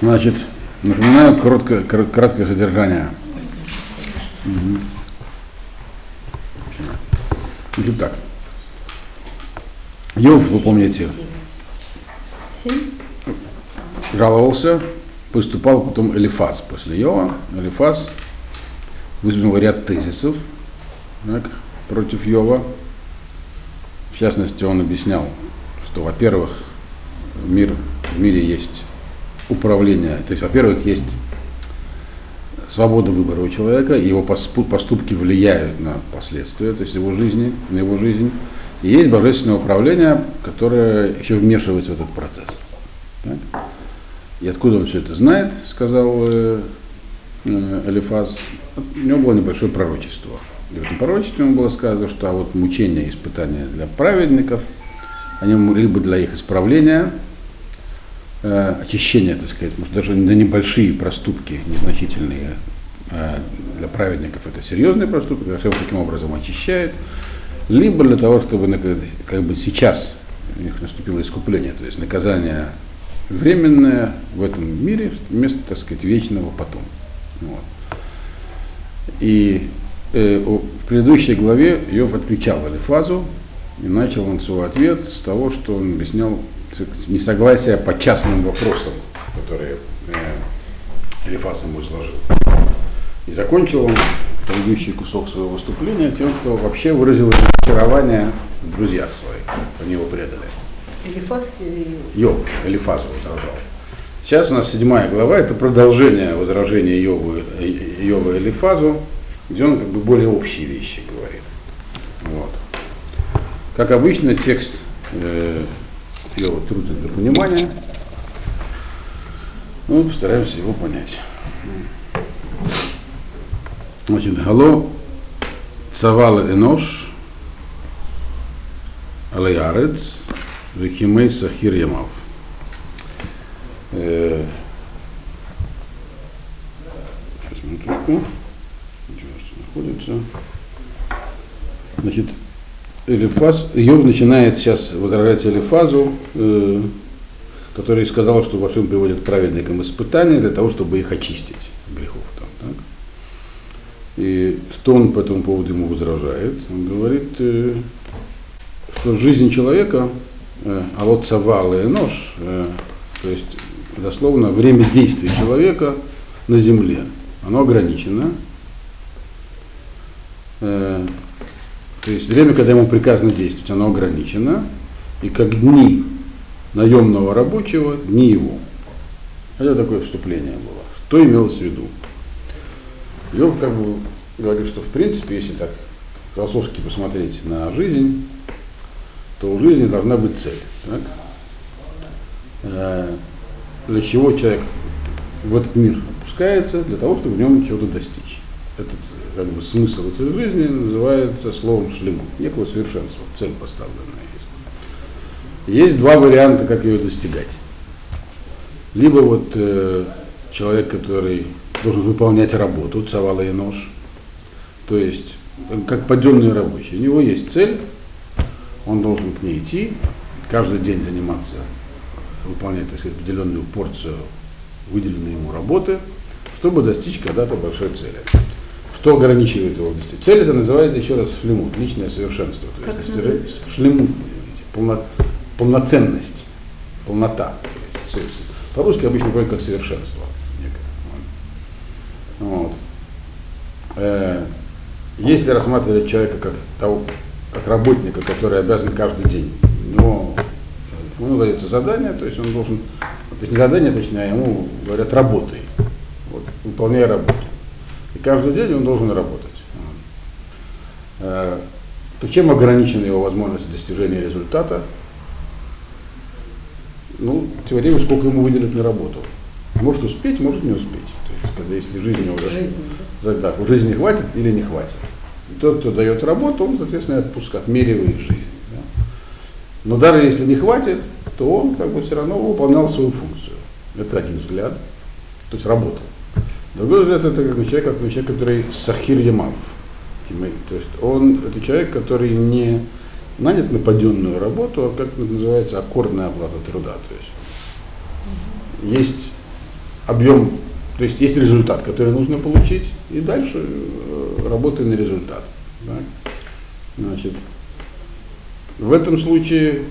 Значит, напоминаю короткое, кор- краткое содержание. Мгм. Значит так. Йов, вы помните, жаловался, поступал потом Элифаз после Йова. Элифаз выдвинул ряд тезисов так, против Йова. В частности, он объяснял, что, во-первых, мир, в мире есть управление, то есть, во-первых, есть свобода выбора у человека, его поступки влияют на последствия, то есть его жизни, на его жизнь. И есть божественное управление, которое еще вмешивается в этот процесс. Так? И откуда он все это знает, сказал э, э, Элифаз, у него было небольшое пророчество. И в этом пророчестве ему было сказано, что а вот мучения и испытания для праведников, они либо для их исправления, э, очищения, так сказать, может даже на небольшие проступки, незначительные э, для праведников это серьезные проступки, Всем таким образом очищает, либо для того, чтобы как бы сейчас у них наступило искупление, то есть наказание временное в этом мире вместо, так сказать, вечного потом. Вот. И э, в предыдущей главе Йов отвечал Алифазу, и начал он свой ответ с того, что он объяснял сказать, несогласие по частным вопросам, которые э, Элифаз ему изложил. И закончил он предыдущий кусок своего выступления тем, что вообще выразил разочарование в друзьях своих, они его предали. Элифас или Йов, Элифазу возражал. Сейчас у нас седьмая глава, это продолжение возражения Йову, э, Йова Элифазу, где он как бы более общие вещи говорит. Вот. Как обычно, текст э, Йова труден для понимания, ну, постараемся его понять. Значит, Гало Цавал Энош Алеярец Вихимей Сахир Ямав. Э, Сейчас, минуточку. Где у нас находится? Значит, Элифаз, Иов начинает сейчас возражать Элифазу, э, который сказал, что Вашим приводит к праведникам испытания для того, чтобы их очистить грехов. Там, так? И что он по этому поводу ему возражает? Он говорит, э, что жизнь человека, э, а вот савал и нож, э, то есть дословно время действия человека на земле, оно ограничено. Э, то есть время, когда ему приказано действовать, оно ограничено. И как дни наемного рабочего, дни его. Это такое вступление было. Что имелось в виду? Лев как бы говорит, что в принципе, если так философски посмотреть на жизнь, то у жизни должна быть цель. Так? Э, Для чего человек в этот мир опускается? Для того, чтобы в нем чего-то достичь. Этот как бы, смысл и цель жизни называется словом шлему, некого совершенства, цель поставленная есть. Есть два варианта, как ее достигать. Либо вот э, человек, который должен выполнять работу, цавала и нож, то есть как подъемный рабочий. У него есть цель, он должен к ней идти, каждый день заниматься, выполнять так сказать, определенную порцию выделенной ему работы, чтобы достичь когда-то большой цели. Что ограничивает его достичь? Цель это называется еще раз шлемут, личное совершенство. То Как есть шлемут, полно- полноценность, полнота. По-русски обычно говорят как совершенство. Вот. Э, Если рассматривать человека как, того, как работника, который обязан каждый день, у него ему дается задание, то есть он должен, то есть не задание, точнее, а ему говорят работай, вот, выполняй работу. И каждый день он должен работать. Э, То чем ограничена его возможность достижения результата? Ну, теория, сколько ему выделят на работу. Может успеть, может не успеть. То есть, когда если жизнь у него жизни. да, да, у жизни хватит или не хватит. И тот, кто дает работу, он, соответственно, отпуск отмеривает жизнь. да. Но даже если не хватит, то он как бы все равно выполнял свою функцию. Это один взгляд, то есть работа. Другой взгляд это как человек, как человек, который сахир ямав. То есть он это человек, который не нанят на паденную работу, а как это называется, аккордная оплата труда. То есть есть объем, то есть есть результат, который нужно получить, и дальше э, работай на результат. Да? Значит, в этом случае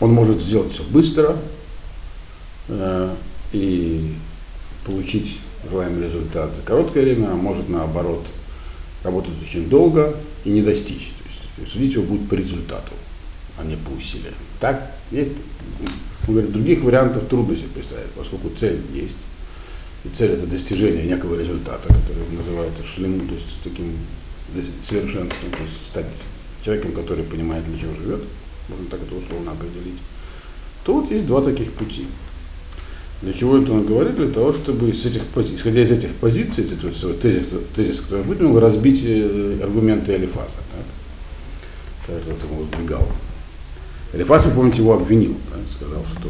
он может сделать все быстро э, и получить желаемый результат за короткое время, а может наоборот работать очень долго и не достичь. То есть судить его будет по результату, а не по усилиям. Так, есть, он говорит, других вариантов трудно себе представить, поскольку цель есть. И цель это достижение некого результата, который называется шлему, то есть таким совершенством, то есть стать человеком, который понимает, для чего живет, можно так это условно определить, то вот есть два таких пути. Для чего это он говорит? Для того, чтобы с этих, исходя из этих позиций, это свой тезис, тезис, который будет, разбить аргументы Алифаза. Так? Так, вот ему выдвигал. Алифаз, вы помните, его обвинил, да? сказал, что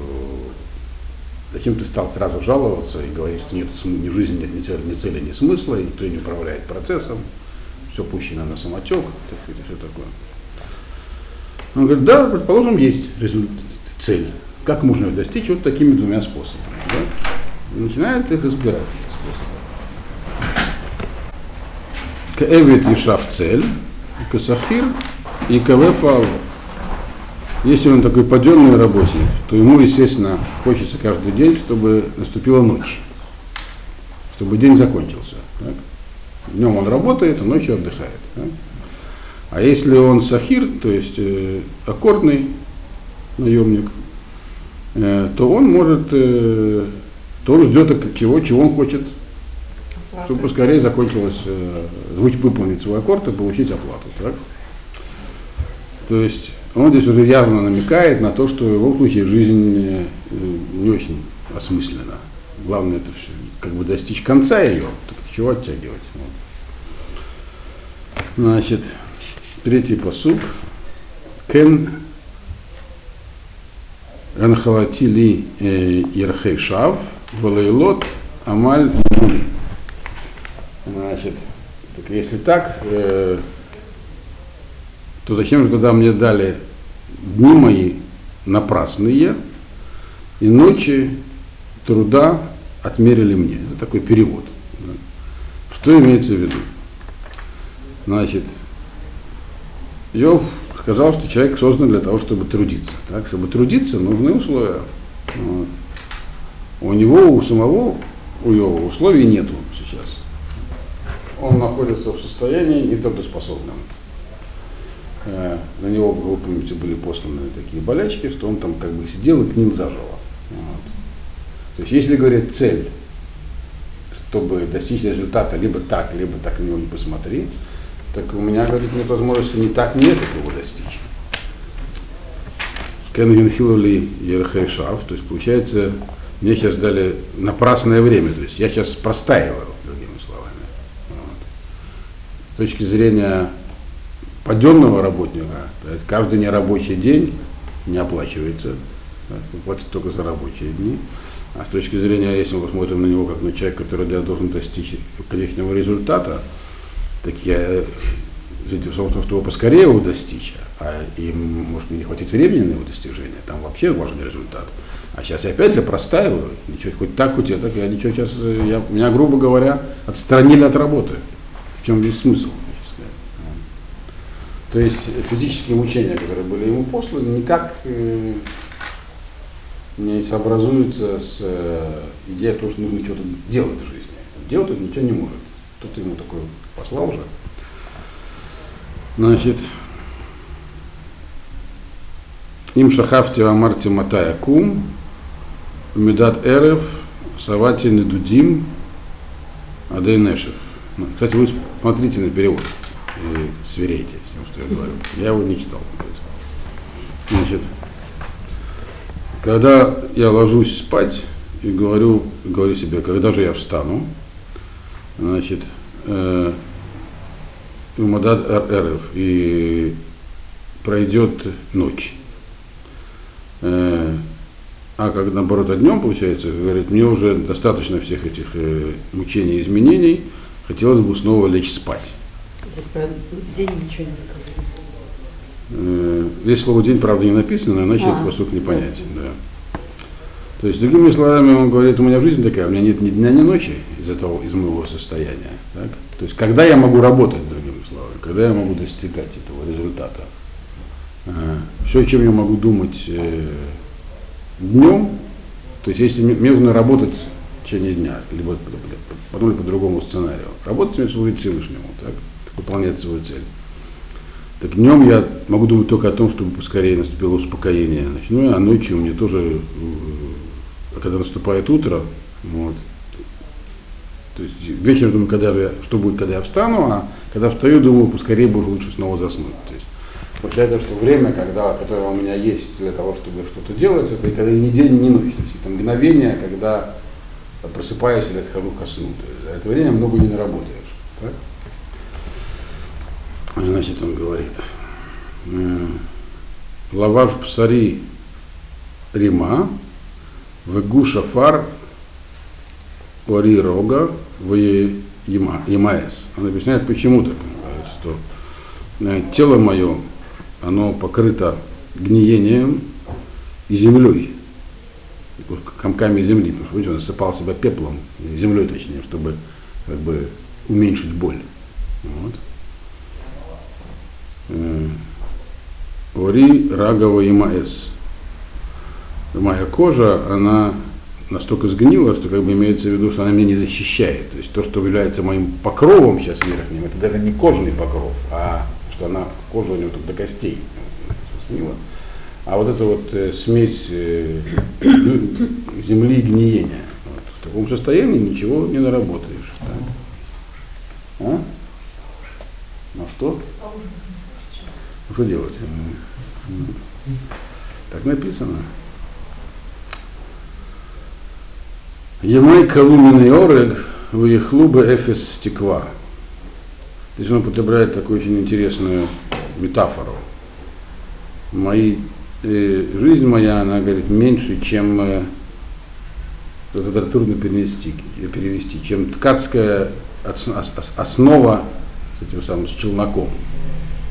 зачем ты стал сразу жаловаться и говорить, что нет ни жизни нет ни цели, ни цели, ни смысла, и никто не управляет процессом, все пущено на самотек, так сказать, все такое. Он говорит, да, предположим, есть результат, цель. Как можно ее достичь? Вот такими двумя способами. Да? начинает их разбирать, эти способы. Каэвит Ишав цель, Касахир и Кавефал. Если он такой паденный работник, то ему, естественно, хочется каждый день, чтобы наступила ночь, чтобы день закончился. Так? Днем он работает, а ночью отдыхает. Так? А если он сахир, то есть э, аккордный наемник, то он может, э, то он ждет чего, чего он хочет, оплату. чтобы поскорее закончилось, э, выполнить свой аккорд и получить оплату. Так? То есть он здесь уже явно намекает на то, что в его случае жизнь не очень осмыслена. Главное это все, как бы достичь конца ее, так чего оттягивать. Вот. Значит, третий посук. Кен Ранхалати ли Ерхей Шав, Валейлот Амаль Мули. Значит, так если так, э, то зачем же тогда мне дали дни мои напрасные и ночи труда отмерили мне. Это такой перевод. Что имеется в виду? Значит, Йов сказал, что человек создан для того, чтобы трудиться. Так? Чтобы трудиться, нужны условия. У него, у самого, у его условий нету сейчас. Он находится в состоянии нетрудоспособном. Э, на него, вы помните, были посланы такие болячки, что он там как бы сидел и гнил заживо. Вот. То есть, если говорить цель, чтобы достичь результата либо так, либо так на него не посмотри, так у меня, говорит, нет возможности ни так, ни это его достичь. Кен Хилули Ерхейшав, то есть получается, мне сейчас дали напрасное время, то есть я сейчас простаиваю, другими словами. Вот. С точки зрения паденного работника, каждый нерабочий день не оплачивается, платит только за рабочие дни. А с точки зрения, если мы посмотрим на него как на человека, который должен достичь конечного результата, так я заинтересован в том, чтобы поскорее его достичь, а им может не хватить времени на его достижение, там вообще важен результат. А сейчас я опять же простаиваю, ничего, хоть так, хоть так, я ничего сейчас, я, меня, грубо говоря, отстранили от работы. В чем весь смысл? То есть физические мучения, которые были ему посланы, никак э, не сообразуются с э, идеей того, что нужно что-то делать в жизни. Делать он ничего не может. Тут ему такой послал же. Значит, им шахавти амарти матая кум, медат эрев, савати недудим, адейнешев. Ну, кстати, вы смотрите на перевод и сверяйте с тем, что я говорю. Я его не читал. Значит, когда я ложусь спать и говорю, говорю себе, когда же я встану, значит, э, Умадад РФ и пройдет ночь. Э, а как наоборот днем получается, говорит, мне уже достаточно всех этих э, мучений и изменений, хотелось бы снова лечь спать. Здесь про день ничего не сказано. Э, здесь слово день, правда, не написано, иначе а, этот посук не понятен. Да. То есть, другими словами, он говорит, у меня жизнь такая, у меня нет ни дня, ни ночи из этого, из моего состояния. Так? То есть, когда я могу работать, другими словами, когда я могу достигать этого результата. Все, чем я могу думать э, днем, то есть, если мне нужно работать в течение дня, либо потом или по другому сценарию, работать мне служить Всевышнему, так? выполнять свою цель. Так днем я могу думать только о том, чтобы поскорее наступило успокоение. Ну, а ночью мне тоже когда наступает утро, вот, то есть вечером думаю, когда я, что будет, когда я встану, а когда встаю, думаю, поскорее бы уже лучше снова заснуть. То есть, вот для этого, что время, когда, которое у меня есть для того, чтобы что-то делать, это когда ни день, ни ночь. То есть это мгновение, когда просыпаюсь или отхожу ко сну. То есть, за это время много не наработаешь. Так? Значит, он говорит, лаваш псари Рима, Вегу шафар ори рога в Ямаэс. Он объясняет, почему так. Что э, тело мое, оно покрыто гниением и землей, комками земли, потому что видите, он насыпал себя пеплом, землей точнее, чтобы как бы уменьшить боль. Вот. Э, ори Рагова Имаэс моя кожа, она настолько сгнила, что как бы имеется в виду, что она меня не защищает. То есть то, что является моим покровом сейчас верхним, это даже не кожаный покров, а что она кожа у него тут до костей сгнила. А вот это вот э, смесь э, земли и гниения. Вот. В таком состоянии ничего не наработаешь. Да? А? Ну что? Ну что делать? Так написано. Емай калуменный орег выехлуба эфес стекла. То есть он употребляет такую очень интересную метафору. Мои, э, жизнь моя, она говорит, меньше, чем э, это трудно перенести, перевести, чем ткацкая основа с этим самым, с челноком.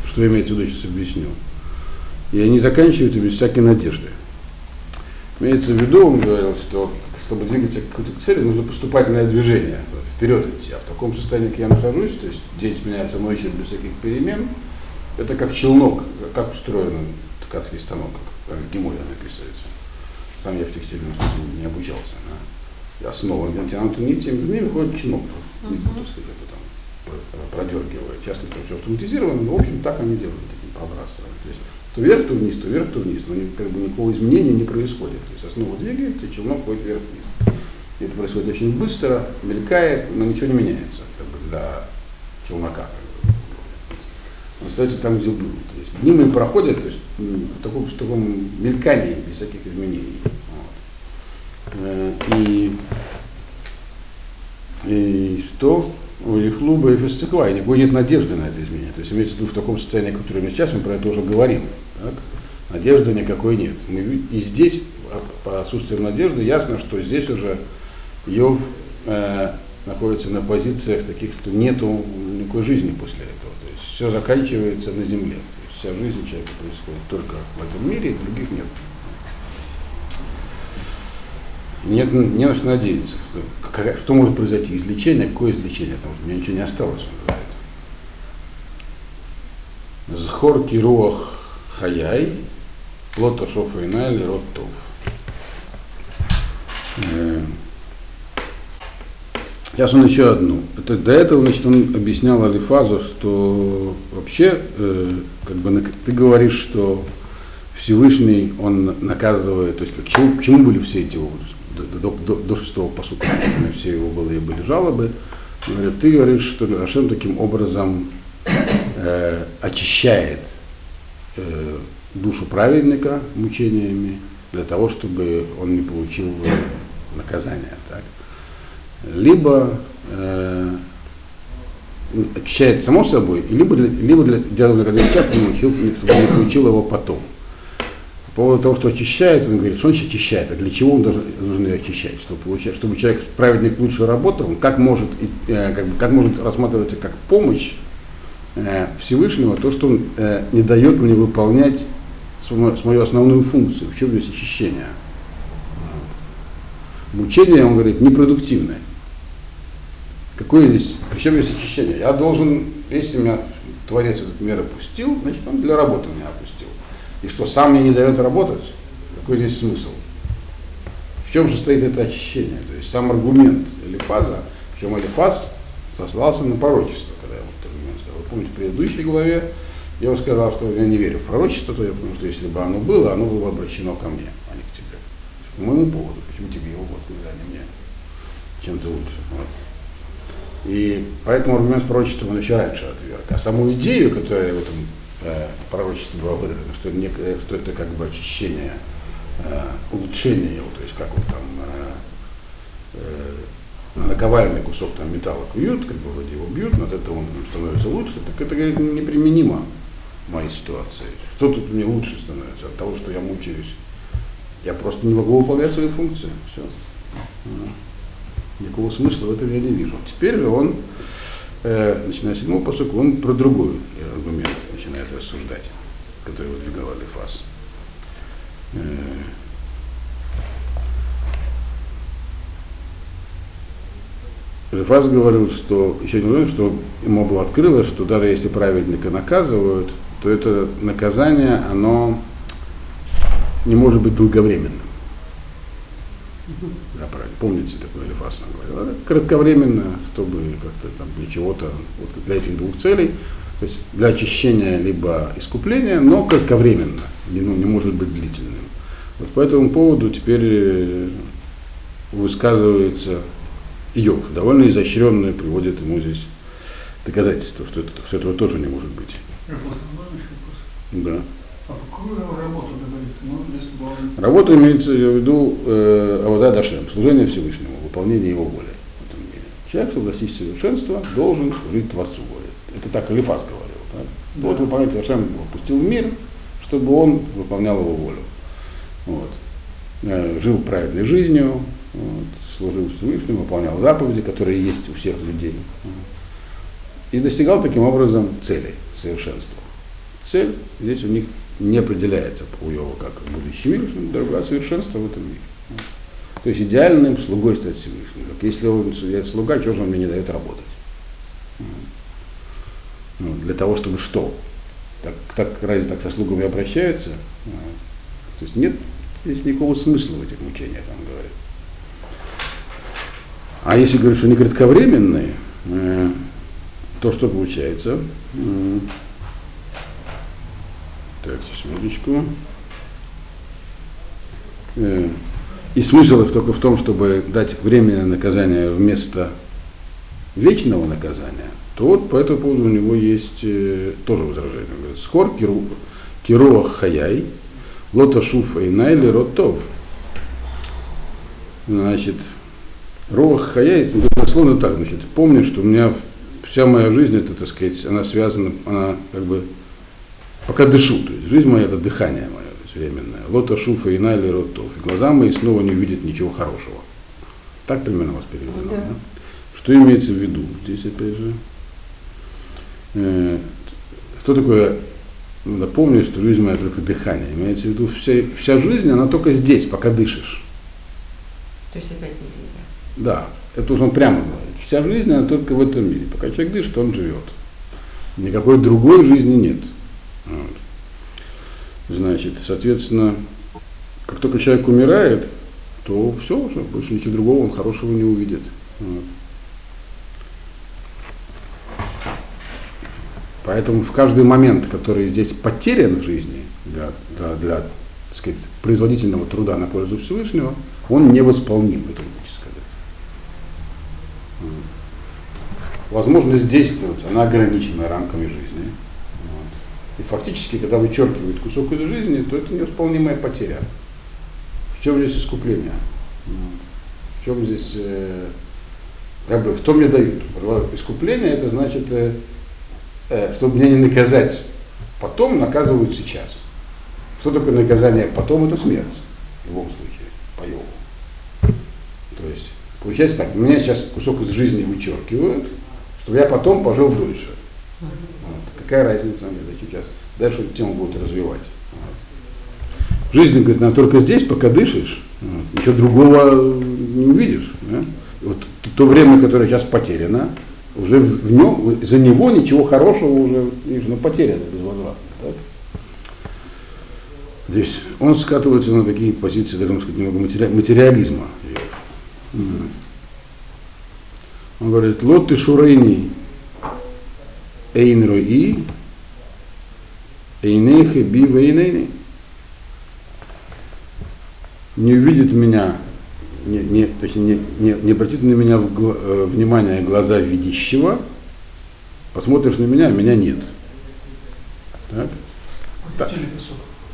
Что имеется в виду, сейчас объясню. И они заканчиваются без всякой надежды. Имеется в виду, он говорил, что чтобы двигаться к какой-то цели, нужно поступательное движение, вперед идти. А в таком состоянии, как я нахожусь, то есть день сменяется ночью без всяких перемен, это как челнок, как устроен ткацкий станок, как в Геморе написывается. Сам я в текстильном смысле не обучался. Да. Основа натянута нити, между ними выходит челнок, uh-huh. так сказать, это там продергивает. Ясно, что все автоматизировано, но в общем так они делают, таким пробрасывают. То есть то вверх, то вниз, то вверх, то вниз, но как бы никакого изменения не происходит. То есть основа двигается, челнок ходит вверх-вниз. И это происходит очень быстро, мелькает, но ничего не меняется как бы, для челнока. Он остается там, где был. То есть мимо проходят, то есть в таком, в таком мелькании, без всяких изменений. Вот. Э, и, и что? у Ехлуба и Фестекла, и никакой нет надежды на это изменение. То есть имеется в виду в таком состоянии, в котором мы сейчас, мы про это уже говорим. Так? Надежды никакой нет. Мы, и здесь, по отсутствию надежды, ясно, что здесь уже Йов э, находится на позициях таких, что нету никакой жизни после этого. То есть все заканчивается на земле. Вся жизнь человека происходит только в этом мире, и других нет. Нет, не на что надеяться. Что, что может произойти? Излечение? Какое излечение? Что у меня ничего не осталось, он говорит. Зхор кируах хаяй, лота шофа или роттов. Э, сейчас он еще одну. Это, до этого значит, он объяснял Алифазу, что вообще, э, как бы ты говоришь, что Всевышний он наказывает, то есть к чему, к чему были все эти до, до, до шестого посука, все его были, были жалобы. Говорят, ты говоришь, что Ашем таким образом э, очищает э, душу праведника мучениями для того, чтобы он не получил э, наказание. Так? Либо э, очищает само собой, либо либо для, для, для, для чтобы не получил его потом. По поводу того, что очищает, он говорит, что он очищает, а для чего он должен, должен ее очищать, чтобы, получать, чтобы человек, праведник, лучше работал, он как может, э, как, как может рассматриваться как помощь Всевышнего, то, что он э, не дает мне выполнять свою, основную функцию, в чем здесь очищение. мучение, он говорит, непродуктивное. Какое здесь, причем здесь очищение? Я должен, если меня Творец этот мир опустил, значит он для работы меня опустил. И что, сам мне не дает работать? Какой здесь смысл? В чем состоит это очищение? То есть сам аргумент Элифаза, в чем Элифаз сослался на пророчество, когда я вот аргумент сказал. Вы помните, в предыдущей главе я вам сказал, что я не верю в пророчество, то я потому что если бы оно было, оно было бы обращено ко мне, а не к тебе. По моему поводу, почему тебе его вот, а не мне? Чем-то лучше. Вот. И поэтому аргумент пророчества он еще раньше отверг. А саму идею, которая в этом э, пророчестве была выражена, что, не, что это как бы очищение, э, улучшение его, то есть как вот там э, э, наковальный кусок там металла куют, как бы вроде его бьют, но от этого он становится лучше, так это, говорит, неприменимо в моей ситуации. Что тут мне лучше становится от того, что я мучаюсь? Я просто не могу выполнять свои функции. Все. Никакого смысла в этом я не вижу. Теперь же он, э, начиная с седьмого посока, он про другой аргумент начинает рассуждать, который выдвигал Алифас. Э, Алифас говорил, что еще не говорил, что ему было открылось, что даже если праведника наказывают, то это наказание, оно не может быть долговременным. Да, правильно. Помните, такое Элифас говорил. Кратковременно, чтобы как-то там для чего-то, вот для этих двух целей, то есть для очищения либо искупления, но кратковременно, не, ну, не может быть длительным. Вот по этому поводу теперь э, высказывается Иов, довольно изощренное, приводит ему здесь доказательства, что, это, что этого тоже не может быть. Да. А какую работу говорит? Работа имеется в виду э, Авода Дашем, служение Всевышнему, выполнение его воли в этом мире. Человек, достичь совершенства, должен служить Творцу воли. Это так Алифас говорил. Так? Да. Вот выполнять Дашем его пустил в мир, чтобы он выполнял его волю. Вот. Э, жил праведной жизнью, вот, служил Всевышнему, выполнял заповеди, которые есть у всех людей. И достигал таким образом цели, совершенства. Цель здесь у них не определяется по Йову как будущий мир, другое совершенство в этом мире. То есть идеальным слугой стать Всевышним. Если он я слуга, чего же он мне не дает работать? Ну, для того, чтобы что? Так, так разве так со слугами обращаются? То есть нет здесь никакого смысла в этих мучениях, он говорит. А если говорить, что они кратковременные, э, то что получается? Так, секундочку. Э, и смысл их только в том, чтобы дать временное наказание вместо вечного наказания, то вот по этому поводу у него есть э, тоже возражение. Он говорит, Скор киру, кируа хаяй, лота и найли ротов. Значит, Руах хаяй, дословно так, значит, помню, что у меня вся моя жизнь, это, так сказать, она связана, она как бы пока дышу, то есть жизнь моя это дыхание мое, временное. Лота шуфа и найли ротов. И глаза мои снова не увидят ничего хорошего. Так примерно вас переведено. Да. Да? Что имеется в виду здесь опять же? Э, что такое напомню, что жизнь моя только дыхание. Имеется в виду вся, вся жизнь, она только здесь, пока дышишь. То есть опять не видно. Да, это уже он прямо говорит. Вся жизнь, она только в этом мире. Пока человек дышит, он живет. Никакой другой жизни нет. Вот. Значит, соответственно, как только человек умирает, то все уже, больше ничего другого он хорошего не увидит. Вот. Поэтому в каждый момент, который здесь потерян в жизни для, для, для так сказать, производительного труда на пользу Всевышнего, он невосполним, это сказать. Возможность действовать, она ограничена рамками жизни. И фактически, когда вычеркивают кусок из жизни, то это невосполнимая потеря. В чем здесь искупление? В чем здесь, э, как бы, что мне дают? Искупление это значит, э, э, чтобы меня не наказать потом, наказывают сейчас. Что такое наказание потом? Это смерть. В любом случае, по йогу. То есть, получается так, меня сейчас кусок из жизни вычеркивают, чтобы я потом пожил дольше. Какая разница мне сейчас? Дальше эту тему будут развивать. Жизнь, говорит, она только здесь, пока дышишь, вот, ничего другого не увидишь. Да? Вот то время, которое сейчас потеряно, уже в нем, за него ничего хорошего уже ну, потеряно безвозвратно. Так? Здесь он скатывается на такие позиции, так сказать, немного материализма. Он говорит, лот ты шурейни эйн рои, эйнейхи би вейнейни. Не увидит меня, не, не, точнее, не, не, не обратит на меня в, э, внимание глаза видящего, посмотришь на меня, меня нет. Так? Пропустили.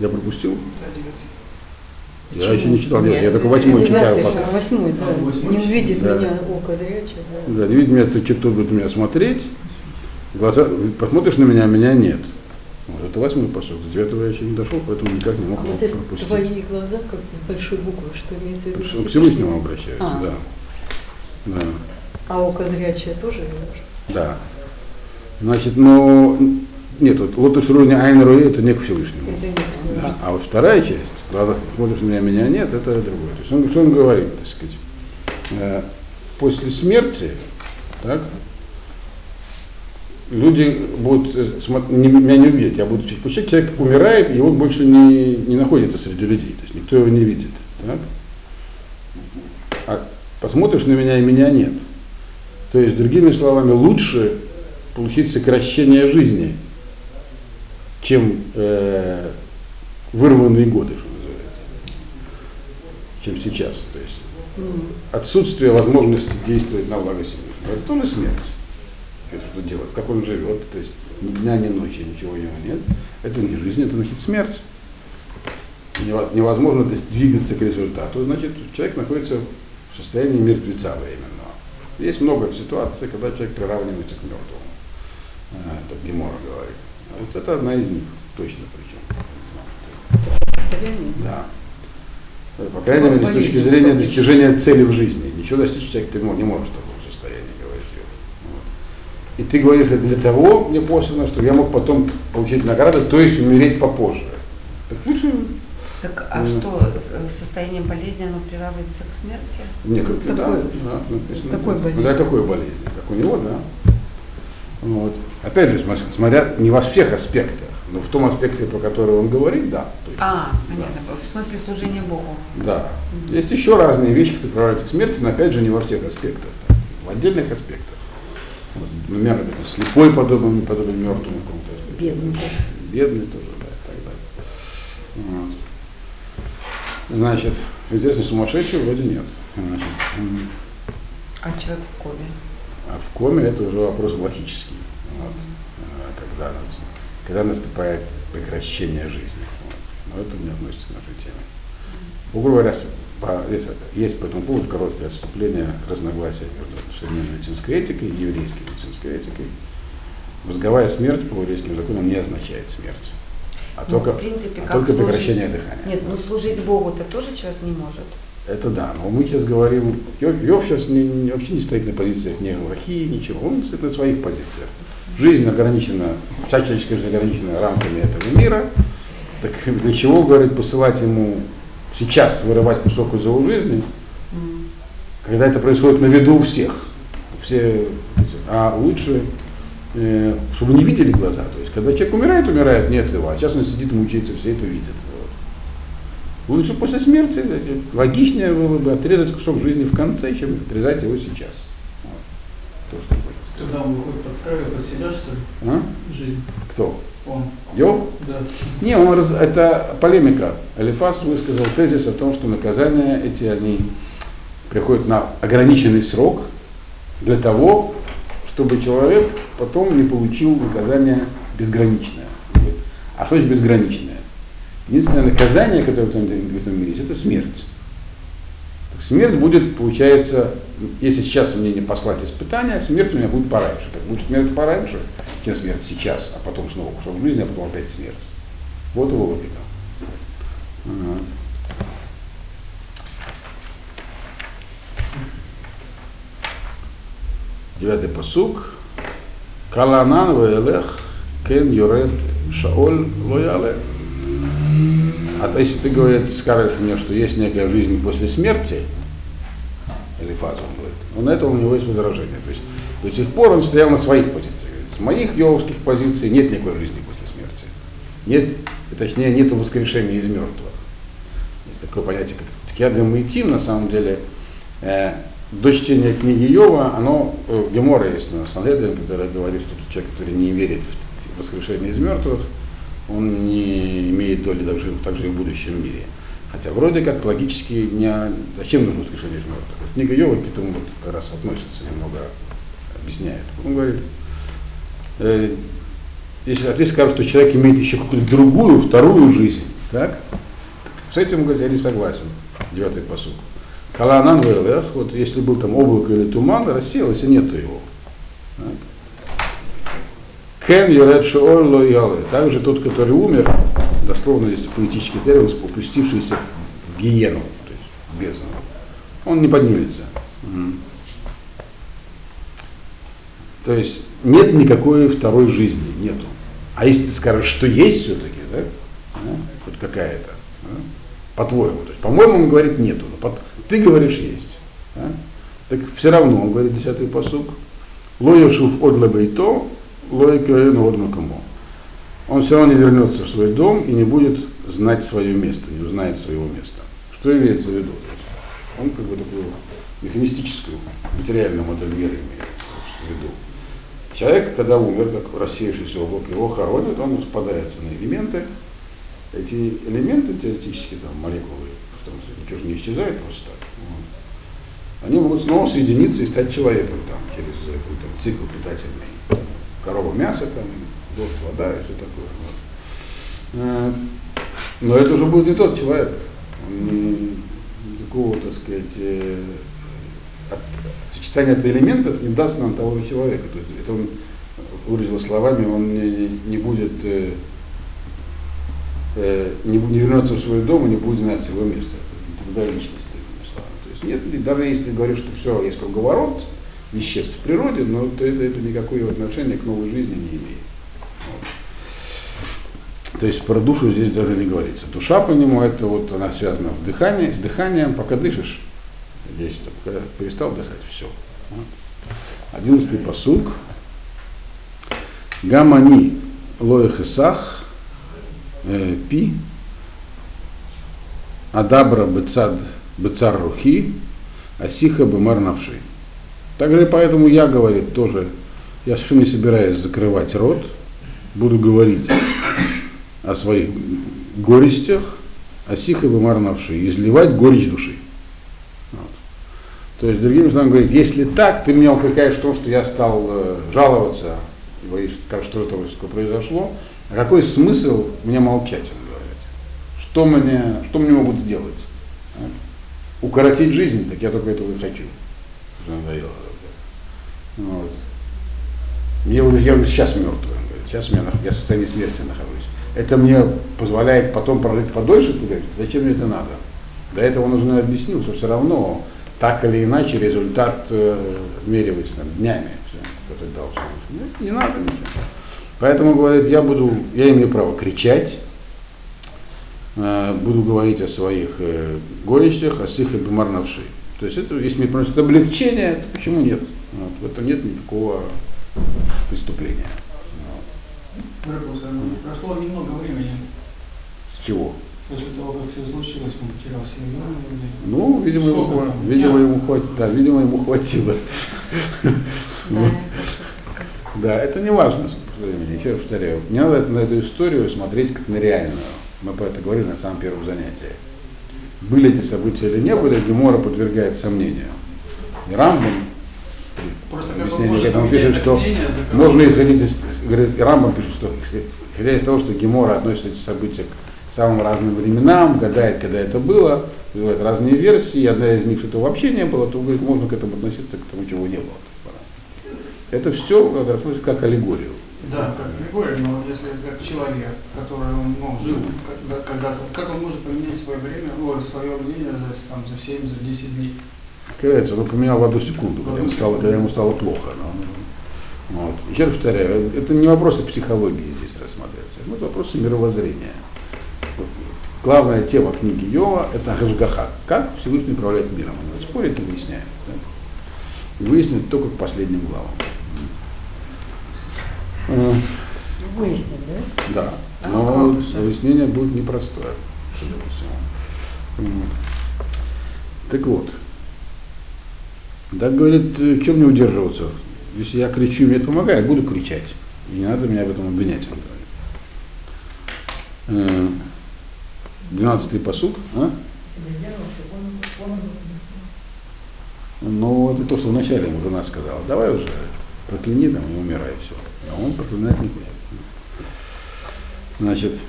Я пропустил? Да. Я еще не читал, Нет, я только восьмой читаю. Пока. Восьмой, да. А, восьмой Не увидит Да. меня око зрячее. Да. Да, не видит меня, то, кто будет меня смотреть, глаза, посмотришь на меня, а меня нет. Вот это восьмой посок. До девятого я еще не дошел, поэтому никак не мог А здесь пропустить. твои глаза как с большой буквы, что имеется в виду? Что К Всевышнему обращаюсь, А. да. Да, А око зрячее тоже не может? да. Значит, но нет, вот לא תשורני עין ראי это не к Всевышнему. Это не Всевышний. Да. А вот вторая часть, смотришь на меня, меня нет, это другое. То есть он, что он говорит, так сказать, э, после смерти, так, люди будут, э, меня не увидеть, я буду, пусть человек умирает, и он больше не, не находится среди людей, то есть никто его не видит. Так? А посмотришь на меня, и меня нет. То есть, другими словами, лучше получить сокращение жизни, чем э, вырванные годы, что называется, чем сейчас. То есть отсутствие возможности действовать на благо Всевышнего. Это тоже смерть. Это что делать, как он живет, то есть ни дня, ни ночи, ничего у него нет. Это не жизнь, это значит смерть. Нево- Невозможно двигаться к результату, значит, человек находится в состоянии мертвеца временного. Есть много ситуаций, когда человек приравнивается к мертвому. А, Это Гемора говорит. Вот это одна из них, точно причем. Состояние. Да. По крайней мере, с точки зрения достижения цели в жизни. Ничего достичь человек ты не можешь в таком состоянии, говорит Йов. Вот. И ты говоришь, это для того мне послано, чтобы я мог потом получить награды, то есть умереть попозже. Так лучше Так, а Мгм. что, состояние болезни, оно приравнивается к смерти? не как да, да, написано. такой да. болезни. Да, какой болезни? Как у него, да. Вот. Опять же, смотря не во всех аспектах, но в том аспекте, про который он говорит, да. точно. А, понятно. В смысле служения Богу. Да. Есть еще разные вещи, которые приравниваются к смерти, но опять же не во всех аспектах. В отдельных аспектах. Вот, например, это слепой подобен, подобен мертвому какому-то. Бедный тоже. Бедный тоже, да, и так далее. Вот. Значит, интересно, сумасшедший вроде нет. Значит, А человек в коме? А в коме это уже вопрос логический. Вот. А, Когда, когда наступает прекращение жизни. Вот. Но это не относится к нашей теме. Грубо говоря, есть по этому поводу короткое отступление разногласия между современной медицинской этикой и еврейской медицинской этикой. Мозговая смерть по еврейским законам не означает смерть, а Ну, только, в принципе, а как только служить- прекращение дыхания. Нет, ну служить Богу-то тоже человек не может. Это да, но мы сейчас говорим, Йов, сейчас не- не- вообще не стоит на позициях ни Галахи, ничего, он стоит на своих позициях. Жизнь ограничена, вся человеческая жизнь ограничена рамками этого мира, так для чего, говорит, посылать ему сейчас вырывать кусок из его жизни, когда это происходит на виду у всех, все, а лучше, э, чтобы не видели глаза, то есть когда человек умирает, умирает, нет его, а сейчас он сидит, мучается, все это видят. Лучше после смерти, логичнее было бы отрезать кусок жизни в конце, чем отрезать его сейчас. Вот. То, что я хотел сказать. Когда он выходит подстраивает под себя, что ли, А? жизнь. Кто? Он. Йов? Да. Не, он раз- это полемика. Алифас высказал тезис о том, что наказания эти, они приходят на ограниченный срок для того, чтобы человек потом не получил наказание безграничное. А что значит безграничное? Единственное наказание, которое в этом, в этом мире есть, это смерть. Так смерть будет, получается, если сейчас мне не послать испытания, смерть у меня будет пораньше. Так лучше смерть пораньше, чем смерть сейчас, а потом снова кусок жизни, а потом опять смерть. Вот его логика. Вот. Девятый посук. Каланан веелех кен йоред шаоль лояле. А то если ты говорит, скажешь мне, что есть некая жизнь после смерти, или фаза, он говорит, ну, на это у него есть возражение. То есть до сих пор он стоял на своих позициях. С моих йовских позиций нет никакой жизни после смерти. Нет, точнее, нет воскрешения из мертвых. Есть такое понятие, как Мейтим, на самом деле, э, до чтения книги Йова, оно, э, Гемора есть на Санхедрин, который говорит, что тот человек, который не верит в воскрешение из мертвых, он не имеет доли также, также и в будущем мире. Хотя вроде как логически не, зачем нужно воскрешение мертвых? Вот книга Йова к этому вот как раз относится, немного объясняет. Он говорит, э, если ты скажешь, что человек имеет еще какую-то другую, вторую жизнь, так? С этим, говорит, я не согласен. Девятый посуд. Каланан вот если был там облако или туман, рассеялось, и нету его. Так. Кен Йоред Шооло Ялы. Также тот, который умер, дословно здесь поэтический термин, упустившийся в гиену, то есть в бездну. Он не поднимется. То есть нет никакой второй жизни, нету. А если ты скажешь, что есть все-таки, да, ну, хоть какая-то, да, по-твоему, то есть, по-моему, он говорит нету, но по- ты говоришь есть. да. Так все равно, он говорит, десятый посук, лоешув от лоекену от макамо. Он все равно не вернется в свой дом и не будет знать свое место, не узнает своего места. Что имеется в виду? Он как бы такую механистическую, материальную модель мира имеет в виду. Человек, когда умер, как рассеявшийся облак, его хоронят, он распадается на элементы. Эти элементы теоретически, там, молекулы, в том смысле, ничего же не исчезает просто так. Вот. Они могут снова соединиться и стать человеком там, через какой-то цикл питательный. Корова мясо, там, дождь, вода и все такое. Вот. Вот. Но это уже будет не тот человек. Не, никакого, так сказать, э, от- сочетание от элементов не даст нам того же человека. То есть это он выразил словами, он не, не будет, э, э, не, не вернется в свой дом и не будет знать своего места. Другая личность. То есть нет, даже если говоришь, что все, есть круговорот веществ в природе, но то это, это никакого отношения к новой жизни не имеет. То есть про душу здесь даже не говорится. Душа по нему, это вот она связана в дыхании, с дыханием, пока дышишь, здесь, когда перестал дышать, все. Одиннадцатый посук. Гамани лоехесах э, пи адабра бецад бецар рухи асиха бемар навши. Также поэтому я, говорит, тоже, я совершенно не собираюсь закрывать рот, буду говорить о своих горестях, асиха бемар навши, изливать горечь души. Вот. То есть, другими словами, говорит, если так, ты меня упрекаешь в том, что я стал э, жаловаться, и боишь, как что это произошло, а какой смысл мне молчать, он говорит? Что мне, что мне могут сделать? Укоротить жизнь, так я только этого и хочу. Надоело. Вот. Мне уже, я уже сейчас мертвый, сейчас я, я в состоянии смерти нахожусь. Это мне позволяет потом прожить подольше, ты говоришь, зачем мне это надо? До этого он уже объяснил, что все равно так или иначе результат э, меряется там, днями. Все, дал все. Нет, не надо ничего. Поэтому, говорит, я буду, я имею право кричать, э, буду говорить о своих э, горестях, о сих и бумарнавши. То есть это, если мне приносит облегчение, то почему нет? Вот, в этом нет никакого преступления. Вот. Прошло немного времени С чего? после того, как все случилось, он потерял семью. Ну, видимо, ему, Сколько там? видимо, ему хватило. Да, видимо, ему хватило. Да, это не важно, времени. Еще раз повторяю, не надо на эту историю смотреть как на реальную. Мы про это говорили на самом первом занятии. Были эти события или не были, Гемора подвергает сомнению. И Рамбам, Просто объяснение к этому пишет, что можно исходить из, говорит, Рамбам пишет, что исходя из того, что Гемора относит эти события к самым разным временам, гадает, когда это было, бывают разные версии, одна из них, что это вообще не было, то говорит, можно к этому относиться, к тому, чего не было. Это все рассматривается как аллегорию. Да, как Григорий, но если это как человек, который он, ну, жил когда- когда-то, как он может поменять свое время, ну, свое мнение за, там, за 7, за 10 дней? Кажется, он поменял в одну секунду, когда ему стало, когда ему стало плохо. Но, вот. Еще раз повторяю, это не вопросы психологии здесь рассматриваются, это вопросы мировоззрения. Вот. главная тема книги Йова – это Гашгаха. Как Всевышний управляет миром. Он вот спорит и выясняет. Да? И выяснит только к последним главам. Э, Выясним, да? Да. А Но же? выяснение будет непростое, судя по всему. Вот. Так вот. Так говорит, э, чем мне удерживаться? Если я кричу, мне это помогает, буду кричать. И не надо меня в этом обвинять. он говорит. Э, Двенадцатый посук. А? Ну, это то, что вначале ему жена сказала. Давай уже, прокляни там и умирай, все. А он проклинать не хочет. Значит,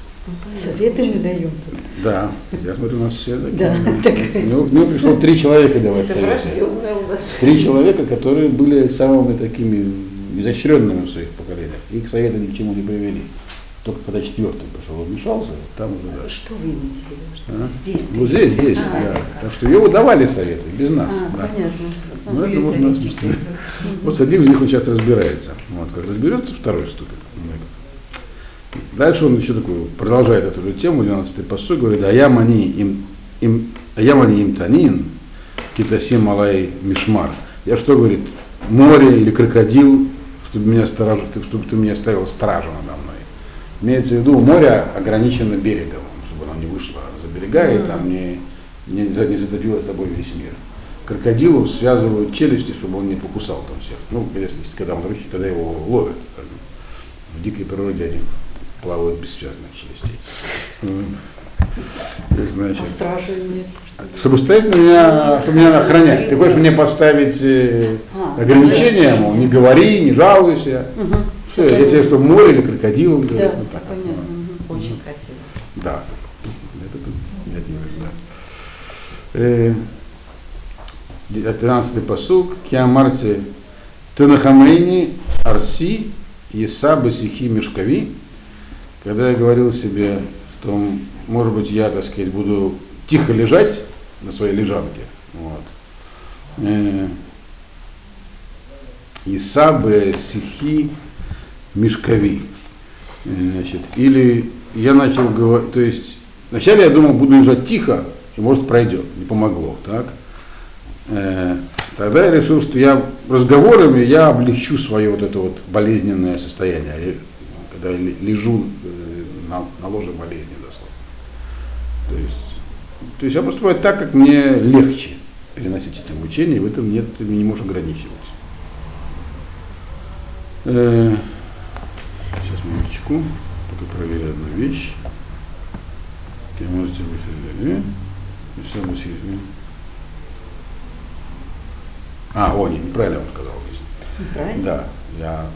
Советы мы даем тут. да, я смотрю, у нас все такие. Да, У него, у него пришло три человека давать Это советы. нас. Три человека, которые были самыми такими изощренными в своих поколениях. Их советы ни к чему не привели. Только когда четвертый пришел, вмешался, там уже да. Что вы имеете в виду? Что А? Здесь Вот здесь, здесь, А, да. Так что его давали советы, без нас. А, да. понятно. Ну, это советчики. отметить. Вот с одним из них он сейчас разбирается. Вот, как разберется, второй ступит. Дальше он еще такую, продолжает эту же тему, 12-й посуд, говорит, а я мани им, им, а я мани им танин, китасим малай мишмар. Я что, говорит, море или крокодил, чтобы меня сторож, чтобы ты меня ставил стражу надо мной. Имеется в виду, море ограничено берегом, чтобы оно не вышло за берега и там не, не, не затопило собой весь мир. Крокодилу связывают челюсти, чтобы он не покусал там всех. Ну, если, когда, он, рычит, когда его ловят. В дикой природе они плавают без связанных челюстей. Вот. А Значит, ли? чтобы стоять на меня, чтобы меня охранять. Ты хочешь мне поставить э, А, ограничения, мол, не говори, не жалуйся. Мгм. Все, я тебе что, море или крокодил? он Да, говорит, все вот так вот. понятно. Мгм. Очень красиво. Да, действительно, это тут не один да. Э, 13 посук. Киамарти Тенахамейни Арси Еса Басихи Мешкави. Когда я говорил себе, что, может быть, я, так сказать, буду тихо лежать на своей лежанке. Вот. Э, Еса Басихи Мешкави. Э, Значит, или я начал говорить, то есть вначале я думал, буду лежать тихо, и может пройдет, не помогло, так? Э, тогда я решил, что я разговорами я облегчу свое вот это вот болезненное состояние, когда лежу э, на, на ложе болезни дословно. То есть, то есть я поступаю так, как мне легче переносить эти мучения, и в этом нет, ты не можешь ограничивать. Э, Сейчас минуточку, только проверю одну вещь. Вы можете выфилили. Все усилили. А, о, не, неправильно я вам сказал здесь. Правильно? Да, я,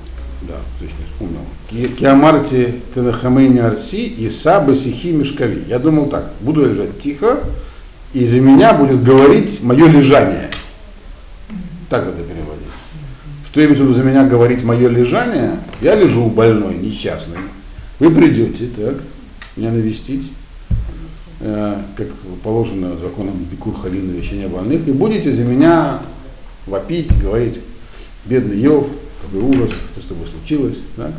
да, точно вспомнил. Ки- Киамарти Тенахамейни Арси и Сабы Сихи Мешкави. Я думал так, буду лежать тихо, и за меня будет говорить мое лежание. Так это переводить. Что в виду за меня говорить мое лежание? Я лежу больной, несчастный. Вы придете, так, меня навестить, э, как положено законом Бикур Халина лечения больных, и будете за меня вопить, говорить, бедный Йов, какой ужас, что с тобой случилось. Так?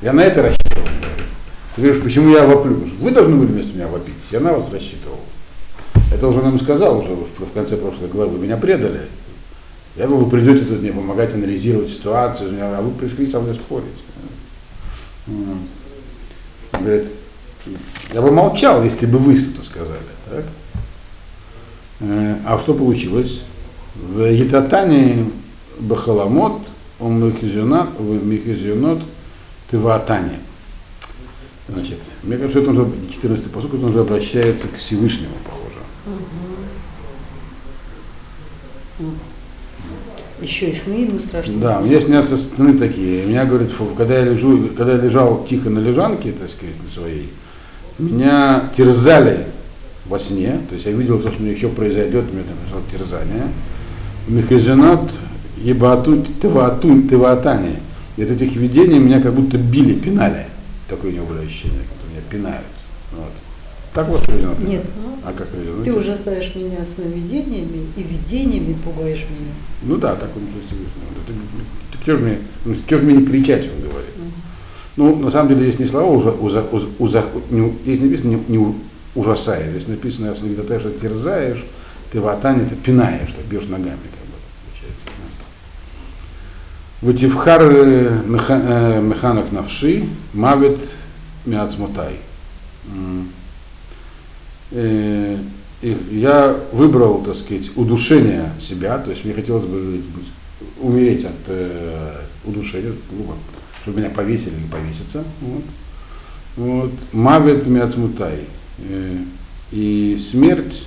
Я на это рассчитывал. Ты говоришь, почему я воплю? Вы должны были вместо меня вопить. Я на вас рассчитывал. Это уже нам сказал уже в конце прошлой главы. Вы меня предали. Я думал, вы придете тут мне помогать анализировать ситуацию, а вы пришли со мной спорить. Вот. Говорит, я бы молчал, если бы вы что-то сказали. Так? Э, А что получилось? В Етатане Бахаламот, он Михизионот Тываатане. Значит, мне кажется, это уже 14 посок, это уже обращается к Всевышнему, похоже. Еще и сны ему страшно. Да, мне снятся сны такие. Меня, говорит, фу, когда я лежу, когда я лежал тихо на лежанке, так сказать, на своей, меня терзали во сне, то есть я видел, что с мной еще произойдет, у меня там терзание. Мехазинат ебату тыватун тыватани. И от этих видений меня как будто били, пинали. Такое у него было ощущение, как меня пинают. Вот. Так вот приведено. Нет, А как приведено? ты ужасаешь меня сновидениями и видениями пугаешь меня. Ну да, так он то есть, ты, ты, ты, ж мне, ну, ж мне не кричать, он говорит. Ну, на самом деле здесь не слова, уза, уза, уза- не- здесь написано не, не, ужасая. Здесь написано, что ты терзаешь, ты в атане, ты пинаешь, ты бьешь ногами. Как бы, получается, да. Вативхар э, э, механах навши, мавит миацмутай. Э, я выбрал, так сказать, удушение себя, то есть мне хотелось бы умереть от э, удушения, грубо, чтобы меня повесили или повеситься. Вот. Вот. Мавит миацмутай. И смерть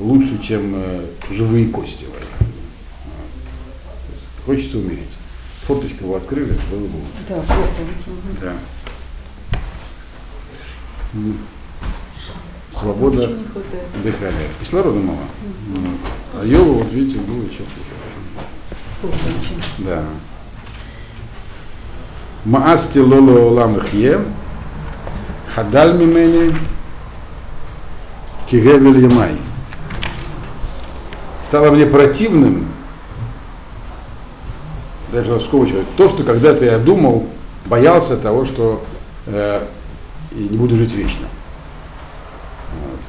лучше, чем живые кости. Хочется умереть. Форточку вы открыли, было бы. Да. Мгм. Да. Свобода хватает. дыхания. Кислорода мало. Вот. А Йова, вот видите, было очень. Да. Маасти лоло олам ихе, хадаль мимени, кигевель ямай. Стало мне противным, даже скобочка, то, что когда-то я думал, боялся того, что э, не буду жить вечно. Вот.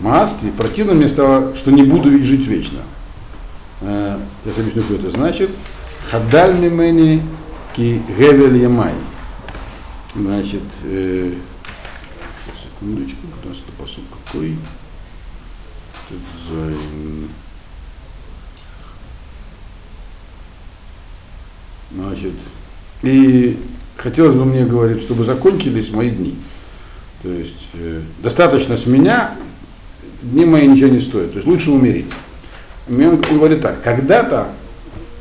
Маасти, противно мне стало, что не буду жить вечно. Э, я объясню, что это значит. Хадаль мимени כי הבל ימי. Значит, э, секундочку, у нас это פסוק какой? ט״ז. Значит, и хотелось бы мне говорить, чтобы закончились мои дни. То есть э, достаточно с меня, дни мои ничего не стоят. То есть лучше умереть. Мне он говорит так, когда-то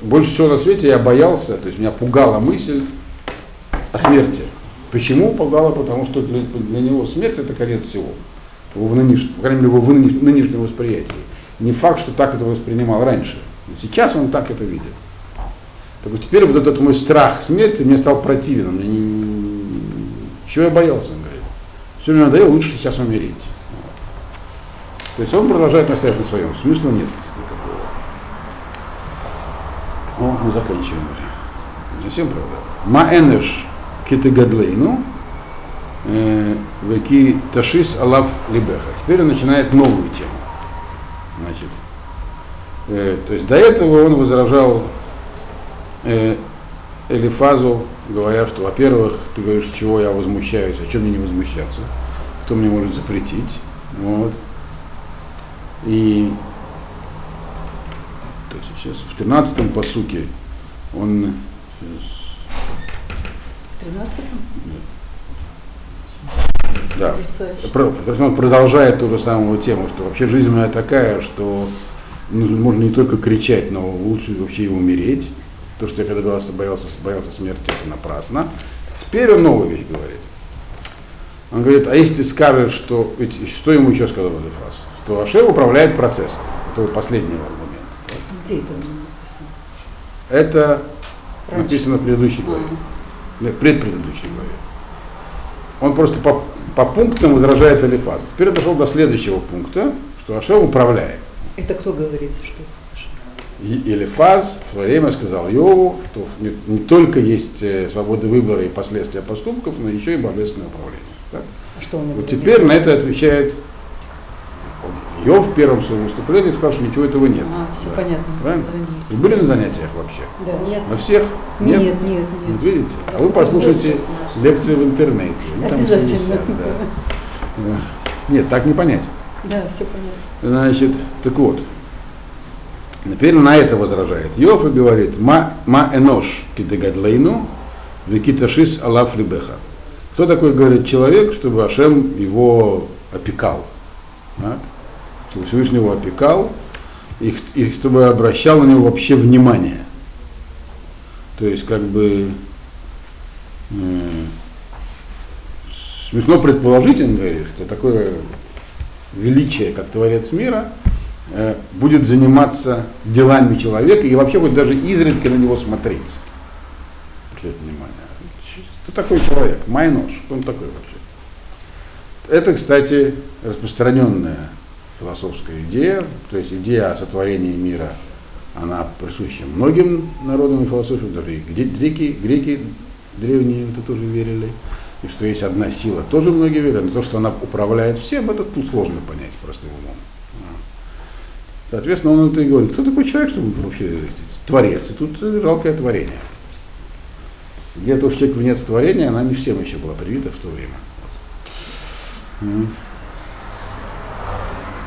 больше всего на свете я боялся, то есть меня пугала мысль о смерти. Почему пугала? Потому что для, для него смерть это конец всего. Его нынеш- по крайней мере, его в нынеш- нынешнем восприятии. Не факт, что так это воспринимал раньше. Сейчас он так это видит. Так вот теперь вот этот мой страх смерти мне стал противен. Мне не... Чего я боялся, он говорит. Все мне надоело, лучше сейчас умереть. То есть он продолжает настоять на своем. Смысла нет никакого. О, мы заканчиваем. Не совсем правда. Маэнеш китегадлейну э, веки ташис алав либеха. Теперь он начинает новую тему. Значит, э, то есть до этого он возражал э, Элифазу, говоря, что, во-первых, ты говоришь, чего я возмущаюсь, а чем мне не возмущаться, кто мне может запретить. Вот. И то есть сейчас в 13-м посуке он сейчас, 13 да, он продолжает ту же самую тему, что вообще жизнь моя такая, что нужно, можно не только кричать, но лучше вообще и умереть. То, что я когда боялся, боялся, боялся смерти, это напрасно. Теперь он новую вещь говорит. Он говорит, а если ты скажешь, что... Ведь что ему еще сказал Элифаз? Что Ашер управляет процессом. Это вот последний аргумент. Где это написано? Это Раньше. написано в предыдущей главе. А, Нет, предпредыдущей главе. Он просто по, по пунктам возражает Элифазу. Теперь дошел до следующего пункта, что Ашер управляет. это кто говорит, что? И Элифаз в свое время сказал Йову, что не, не только есть э, свобода выбора и последствия поступков, но еще и божественное управление. Так? А что он Вот теперь на это отвечает Йов в первом своем выступлении сказал, что ничего этого нет. А, все Да. понятно. Правильно? Вы были на занятиях вообще? Да. Нет. На всех? Нет, нет, нет. Вот видите? А вы послушайте лекции в интернете. Они там все Обязательно. висят, да. Нет, так не понять. Да, все понятно. Значит, так вот. Теперь на это возражает Йов и говорит, ма, ма энош кидегадлейну, викиташис алаф либеха. Кто такой, говорит, человек, чтобы Ашем его опекал? Так? Чтобы Всевышний опекал, и, и чтобы обращал на него вообще внимание. То есть, как бы, э, смешно предположить, он говорит, что такое величие, как Творец мира, будет заниматься делами человека и вообще будет даже изредка на него смотреть. Обратите внимание. Кто такой человек? Майнош. Кто он такой вообще? Это, кстати, распространенная философская идея, то есть идея о сотворении мира, она присуща многим народам и философиям, даже и гре- греки, греки древние это тоже верили. и что есть одна сила, тоже многие верят, но то, что она управляет всем, это тут сложно понять простым умом. Соответственно, он это и говорит, кто такой человек, чтобы вообще творец, и тут жалкое творение. Где то, что человек венец творения, она не всем еще была привита в то время.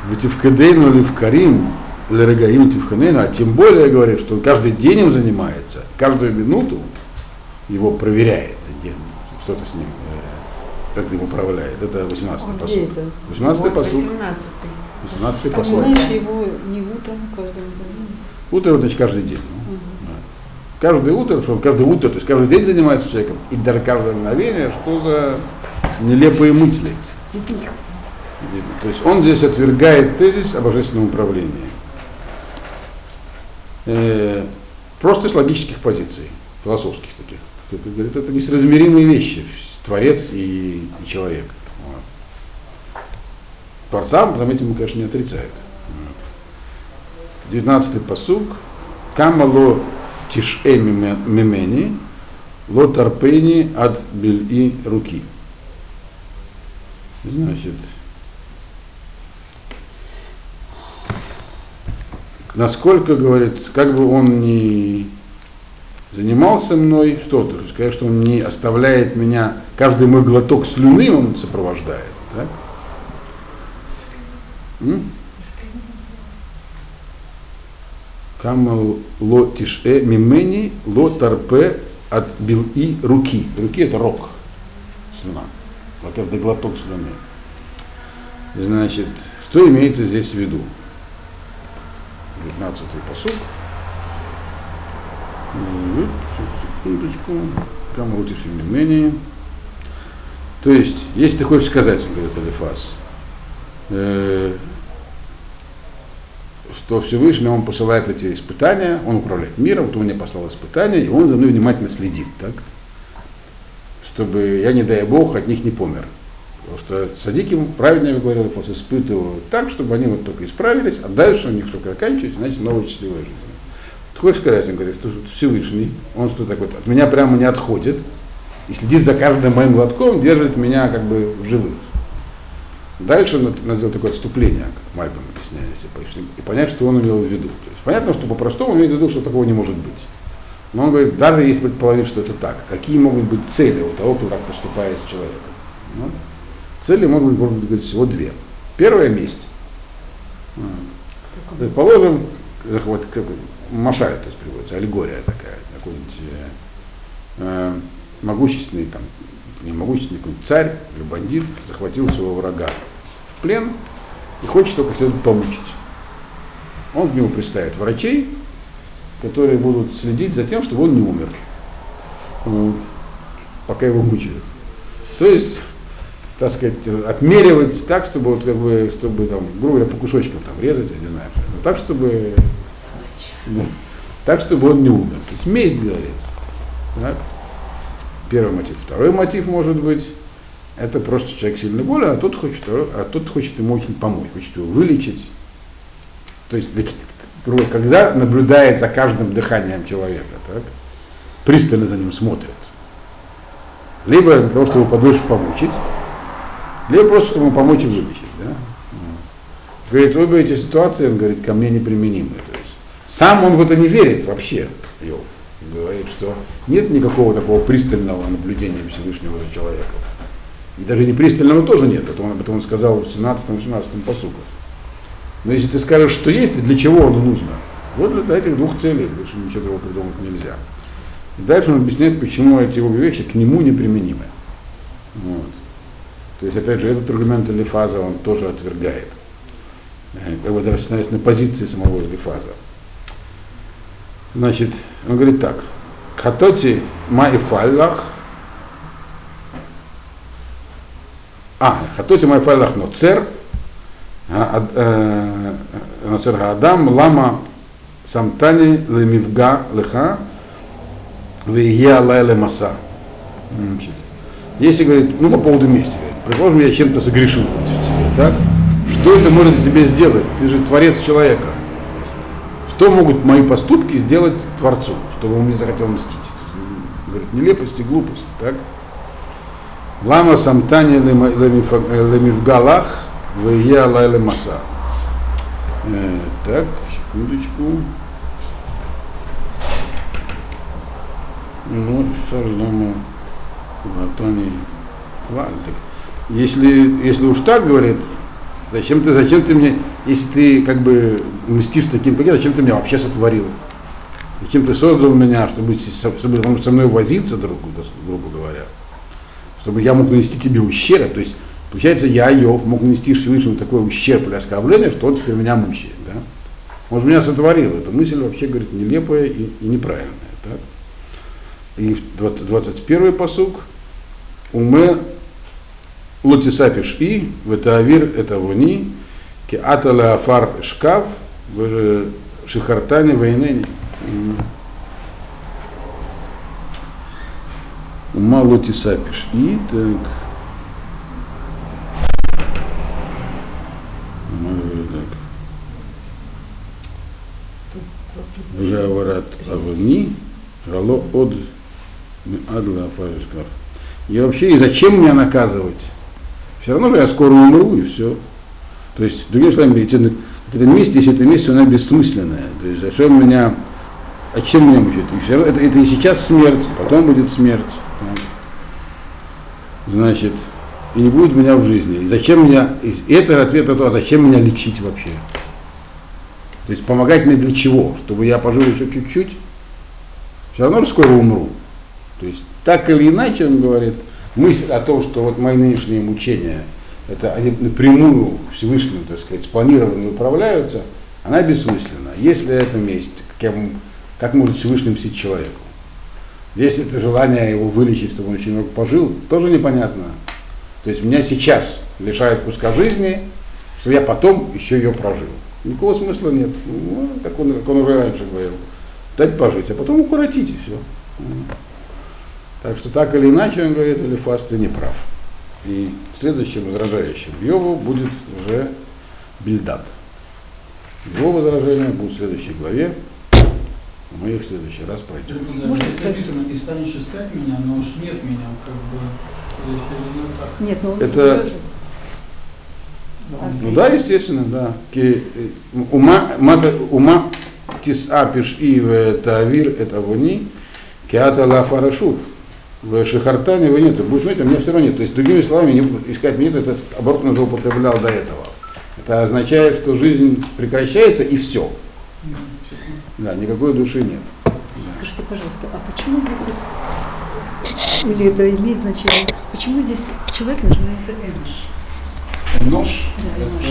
В Тивкадейну или в Карим, Лерагаим Тивханейну, а тем более говорит, что он каждый день им занимается, каждую минуту его проверяет, что-то с ним, э, как им управляет. Это 18-й посуд. 18-й посуд. 18-й посуд. Знаешь его не утром, каждый день. Утро, значит, каждый день. Ну, да. Каждое утро, что он каждое утро, то есть каждый день занимается человеком, и даже каждое мгновение, что за нелепые мысли. То есть он здесь отвергает тезис о божественном управлении. Э, просто с логических позиций, философских таких. Это, говорит, это несразмеримые вещи, творец и, и человек. Творца, заметим, конечно, не отрицает. 19-й посуг. Камало тишэ мимени, ло тарпени от бельи руки. Значит, насколько, говорит, как бы он ни занимался мной, что то сказать, что он не оставляет меня, каждый мой глоток слюны он сопровождает. Так? Камал ло тише мимени ло тарпе от бил и руки. Руки это рог, слюна. Каждый глоток слюны. Значит, что имеется здесь в виду? 15-й посуд. Секундочку. Камал тише мимени. То есть, если ты хочешь сказать, говорит Алифас, э, что Всевышний он посылает эти испытания, он управляет миром, вот он мне послал испытания, и он за мной внимательно следит, так? Чтобы я, не дай Бог, от них не помер. Потому что садики, правильно я говорил, вот испытывают так, чтобы они вот только исправились, а дальше у них что заканчивается, значит, новая счастливая жизнь. Ты хочешь сказать, он говорит, что Всевышний, он что так вот от меня прямо не отходит, и следит за каждым моим глотком, держит меня как бы в живых. Дальше надо сделать такое отступление, как Мальбом объясняет, и понять, что он имел в виду. То есть понятно, что по-простому он имеет в виду, что такого не может быть. Но он говорит, даже если предположить, что это так, какие могут быть цели у того, кто так поступает с человеком? Ну, цели могут быть, может быть всего две. Первая месть. Предположим, вот как, Машаль, то есть приводится, аллегория такая, какой-нибудь э, э, могущественный там могущественный какой-нибудь царь или бандит захватил своего врага в плен и хочет только следует помучить. Он к нему приставит врачей, которые будут следить за тем, чтобы он не умер. Вот, пока его мучают. То есть, так сказать, отмеривать так, чтобы вот как бы, чтобы там, грубо говоря, по кусочкам там резать, я не знаю, но так, чтобы да, так, чтобы он не умер. То есть месть говорит. Так? Первый мотив. Второй мотив может быть, это просто человек сильно болен, а тот хочет, а тот хочет ему очень помочь, хочет его вылечить. То есть, когда наблюдает за каждым дыханием человека, так, пристально за ним смотрит. Либо для того, чтобы подольше помучить, либо просто, чтобы ему помочь и вылечить. Да? Говорит, обе эти ситуации, он говорит, ко мне неприменимы. То есть, сам он в это не верит вообще, Йов говорит, что нет никакого такого пристального наблюдения Всевышнего за человеком. И даже не пристального тоже нет, это он, об этом он сказал в 17-18 посуках. Но если ты скажешь, что есть, для чего оно нужно? Вот для этих двух целей, больше ничего другого придумать нельзя. И дальше он объясняет, почему эти его вещи к нему неприменимы. Вот. То есть, опять же, этот аргумент Элифаза он тоже отвергает. Как бы даже на позиции самого Элифаза. Значит, он говорит так. Хатоти майфаллах. А, хатоти майфаллах ноцер. Ноцер Адам лама самтани лемивга леха вия лайле маса. Если говорит, ну по поводу мести, говорит, предположим, я чем-то согрешил против тебя, так? Что это может себе сделать? Ты же творец человека. Что могут мои поступки сделать Творцу, чтобы он мне захотел мстить? Говорит, нелепость и глупость. Так? Лама самтани лемифгалах вия лайле маса. Э, Так, секундочку. Ну, шарлама ватани вальдик. Если, если уж так говорит, зачем ты, зачем ты мне, если ты как бы мстишь таким пакетом, зачем ты меня вообще сотворил? Зачем ты создал меня, чтобы, чтобы со мной возиться, друг, грубо говоря? Чтобы я мог нанести тебе ущерб. То есть, получается, я, Йов, мог нанести Всевышнему такой ущерб или оскорбление, что он теперь меня мучает. Да? Он же меня сотворил. Эта мысль вообще, говорит, нелепая и, и неправильная. Так? И в 20 21 посук. Уме лотисапиш и, в это вони, атала афар шкаф, шихартане войнени. Ума лотисапиш и, так. Жаворат авни, жало от адла шкаф. И вообще, и зачем меня наказывать? Все равно же я скоро умру, и все. То есть, другими словами, эти- это месть, если это месть, она бессмысленная. То есть, зачем меня, а чем меня равно это, это и сейчас смерть, потом будет смерть. Значит, и не будет меня в жизни. И зачем меня, и это ответ на то, а зачем меня лечить вообще? То есть помогать мне для чего? Чтобы я пожил еще чуть-чуть? Все равно же скоро умру. То есть так или иначе, он говорит, мысль о том, что вот мои нынешние мучения, это они напрямую Всевышним, так сказать, спланированы и управляются, она бессмысленна. Если это месть, кем, как может Всевышний мстить человеку? Если это желание его вылечить, чтобы он очень много пожил, тоже непонятно. То есть меня сейчас лишают куска жизни, что я потом еще ее прожил. Никакого смысла нет. Ну, как, он, как он уже раньше говорил. Дать пожить, а потом укоротить и все. Так что так или иначе, он говорит, Элифас, ты не прав. И следующим возражающим Йову будет уже Бильдад. Его возражения будут в следующей главе. Мы их в следующий раз пройдем. Можно написано, и станешь искать меня, но уж нет меня, как бы. Нет, ну он Это-. А Ну да, естественно, да. Ки- э, Ума, мата, ума тиса пиш и в тавир это вони, киата ла фарашув. В шихартане вы нету. Будет смотреть, а у меня все равно нет. То есть, другими словами, не искать нет, этот оборот он уже употреблял до этого. Это означает, что жизнь прекращается и все. Да, никакой души нет. Скажите, пожалуйста, а почему здесь вот, или это имеет значение, почему здесь человек называется Эныш? Нож. Да, Энош.